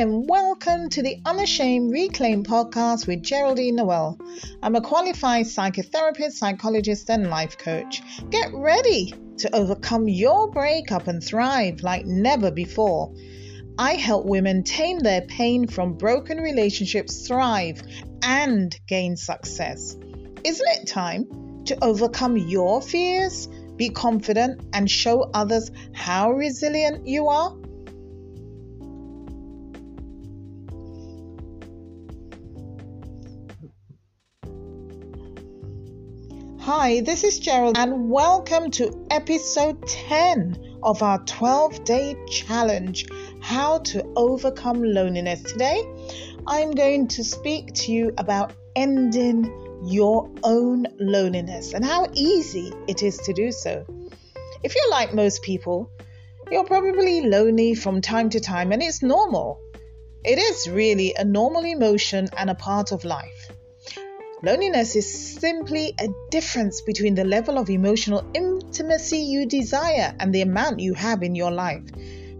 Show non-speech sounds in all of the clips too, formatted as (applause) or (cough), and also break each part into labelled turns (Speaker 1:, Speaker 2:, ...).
Speaker 1: and welcome to the Unashamed Reclaim podcast with Geraldine Noel. I'm a qualified psychotherapist, psychologist, and life coach. Get ready to overcome your breakup and thrive like never before. I help women tame their pain from broken relationships, thrive, and gain success. Isn't it time to overcome your fears, be confident, and show others how resilient you are? Hi, this is Gerald, and welcome to episode 10 of our 12 day challenge How to Overcome Loneliness. Today, I'm going to speak to you about ending your own loneliness and how easy it is to do so. If you're like most people, you're probably lonely from time to time, and it's normal. It is really a normal emotion and a part of life. Loneliness is simply a difference between the level of emotional intimacy you desire and the amount you have in your life.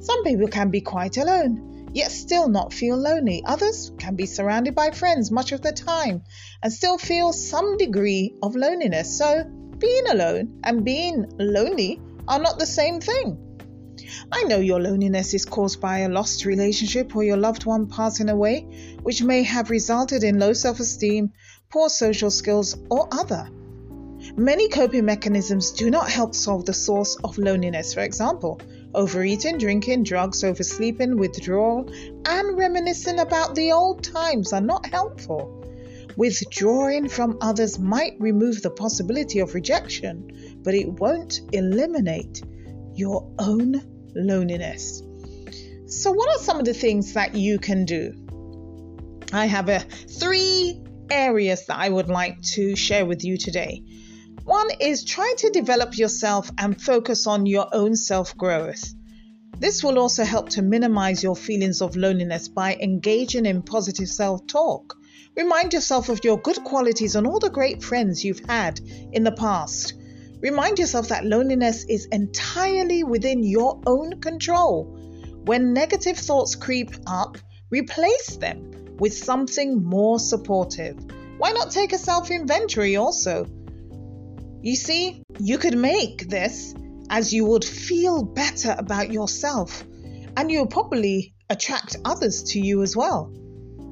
Speaker 1: Some people can be quite alone, yet still not feel lonely. Others can be surrounded by friends much of the time and still feel some degree of loneliness. So, being alone and being lonely are not the same thing. I know your loneliness is caused by a lost relationship or your loved one passing away, which may have resulted in low self esteem poor social skills, or other. Many coping mechanisms do not help solve the source of loneliness. For example, overeating, drinking, drugs, oversleeping, withdrawal, and reminiscing about the old times are not helpful. Withdrawing from others might remove the possibility of rejection, but it won't eliminate your own loneliness. So, what are some of the things that you can do? I have a three areas that I would like to share with you today. One is try to develop yourself and focus on your own self growth. This will also help to minimize your feelings of loneliness by engaging in positive self talk. Remind yourself of your good qualities and all the great friends you've had in the past. Remind yourself that loneliness is entirely within your own control. When negative thoughts creep up, replace them with something more supportive. Why not take a self inventory also? You see, you could make this as you would feel better about yourself, and you'll probably attract others to you as well.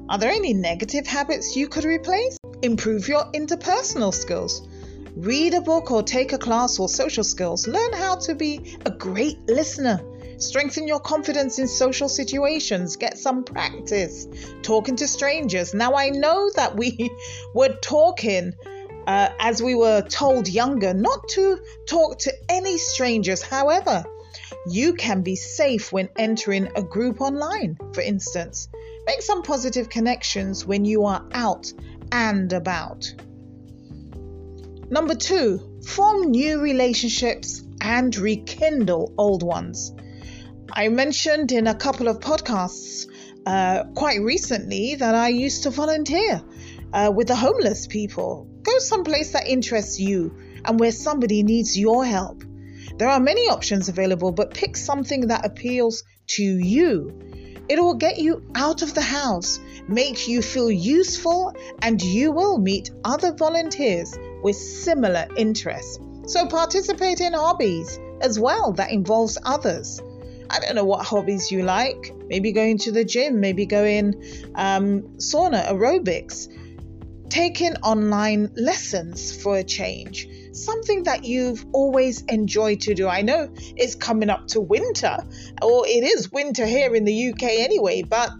Speaker 1: Are there any negative habits you could replace? Improve your interpersonal skills. Read a book or take a class or social skills. Learn how to be a great listener Strengthen your confidence in social situations. Get some practice talking to strangers. Now, I know that we (laughs) were talking uh, as we were told younger not to talk to any strangers. However, you can be safe when entering a group online, for instance. Make some positive connections when you are out and about. Number two, form new relationships and rekindle old ones. I mentioned in a couple of podcasts uh, quite recently that I used to volunteer uh, with the homeless people. Go someplace that interests you and where somebody needs your help. There are many options available, but pick something that appeals to you. It will get you out of the house, make you feel useful, and you will meet other volunteers with similar interests. So participate in hobbies as well that involves others. I don't know what hobbies you like. Maybe going to the gym, maybe going um, sauna, aerobics, taking online lessons for a change. Something that you've always enjoyed to do. I know it's coming up to winter, or it is winter here in the UK anyway, but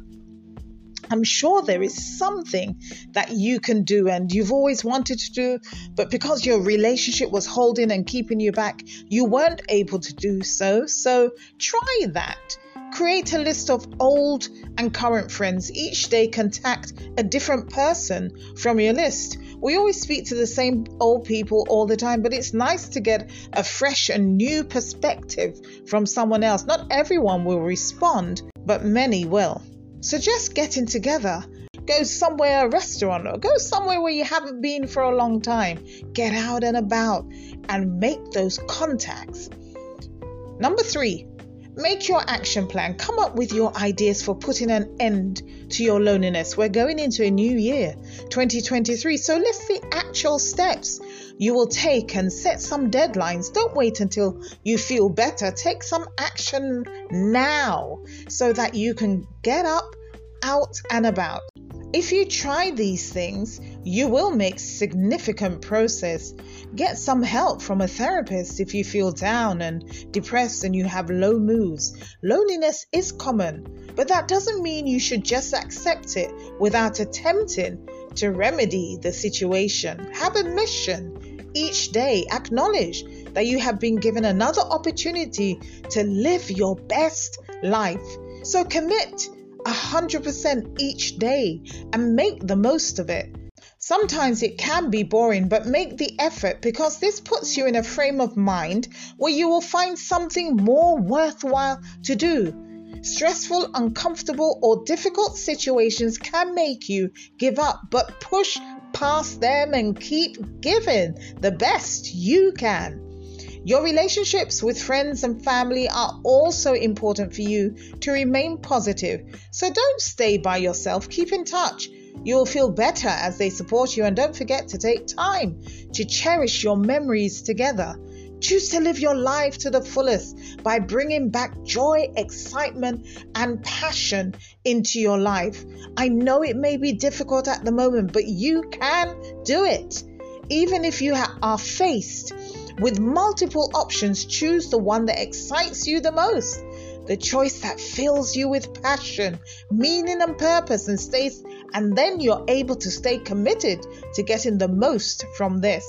Speaker 1: I'm sure there is something that you can do and you've always wanted to do, but because your relationship was holding and keeping you back, you weren't able to do so. So try that. Create a list of old and current friends. Each day, contact a different person from your list. We always speak to the same old people all the time, but it's nice to get a fresh and new perspective from someone else. Not everyone will respond, but many will. Suggest getting together. Go somewhere, a restaurant, or go somewhere where you haven't been for a long time. Get out and about and make those contacts. Number three, Make your action plan. Come up with your ideas for putting an end to your loneliness. We're going into a new year, 2023. So list the actual steps you will take and set some deadlines. Don't wait until you feel better. Take some action now so that you can get up, out, and about. If you try these things, you will make significant progress. Get some help from a therapist if you feel down and depressed and you have low moods. Loneliness is common, but that doesn't mean you should just accept it without attempting to remedy the situation. Have a mission each day. Acknowledge that you have been given another opportunity to live your best life. So commit 100% each day and make the most of it. Sometimes it can be boring, but make the effort because this puts you in a frame of mind where you will find something more worthwhile to do. Stressful, uncomfortable, or difficult situations can make you give up, but push past them and keep giving the best you can. Your relationships with friends and family are also important for you to remain positive. So don't stay by yourself, keep in touch. You'll feel better as they support you, and don't forget to take time to cherish your memories together. Choose to live your life to the fullest by bringing back joy, excitement, and passion into your life. I know it may be difficult at the moment, but you can do it. Even if you are faced with multiple options, choose the one that excites you the most. The choice that fills you with passion, meaning, and purpose, and stays, and then you're able to stay committed to getting the most from this.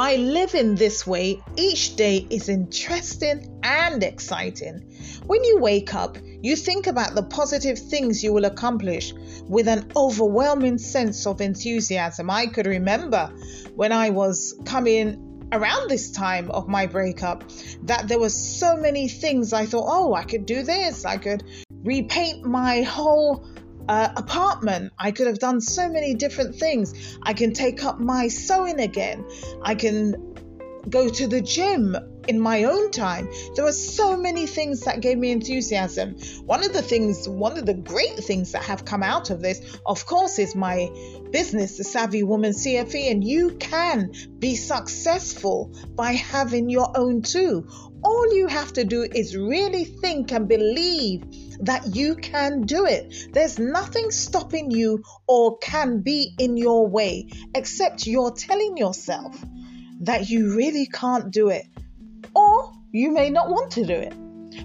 Speaker 1: By living this way, each day is interesting and exciting. When you wake up, you think about the positive things you will accomplish with an overwhelming sense of enthusiasm. I could remember when I was coming around this time of my breakup that there were so many things I thought, oh, I could do this, I could repaint my whole uh, apartment. I could have done so many different things. I can take up my sewing again. I can go to the gym in my own time. There were so many things that gave me enthusiasm. One of the things, one of the great things that have come out of this, of course, is my business, the Savvy Woman CFE, and you can be successful by having your own too. All you have to do is really think and believe that you can do it. There's nothing stopping you or can be in your way except you're telling yourself that you really can't do it or you may not want to do it.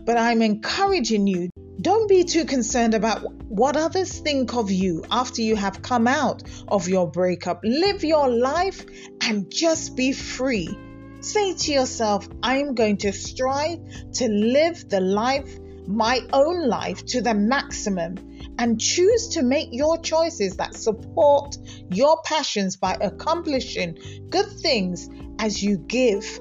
Speaker 1: But I'm encouraging you don't be too concerned about what others think of you after you have come out of your breakup. Live your life and just be free. Say to yourself, I am going to strive to live the life, my own life, to the maximum and choose to make your choices that support your passions by accomplishing good things as you give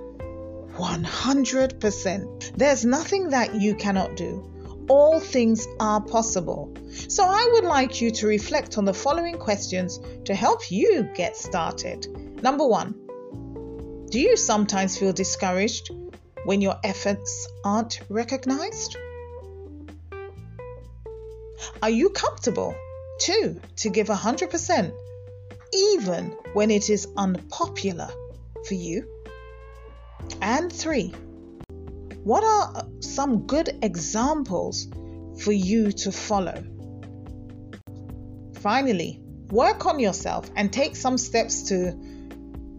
Speaker 1: 100%. There's nothing that you cannot do. All things are possible. So, I would like you to reflect on the following questions to help you get started. Number one, do you sometimes feel discouraged when your efforts aren't recognized? Are you comfortable, too, to give 100%, even when it is unpopular for you? And three, what are some good examples for you to follow? Finally, work on yourself and take some steps to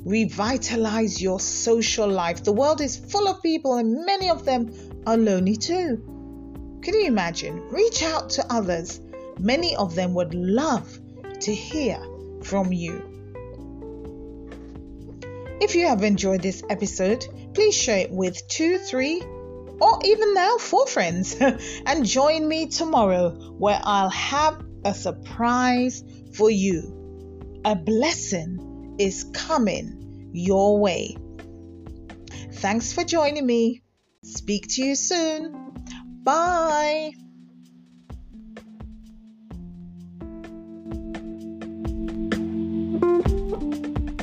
Speaker 1: revitalize your social life. The world is full of people, and many of them are lonely too. Can you imagine? Reach out to others. Many of them would love to hear from you. If you have enjoyed this episode, please share it with two, three, or even now four friends (laughs) and join me tomorrow where I'll have a surprise for you. A blessing is coming your way. Thanks for joining me. Speak to you soon. Bye.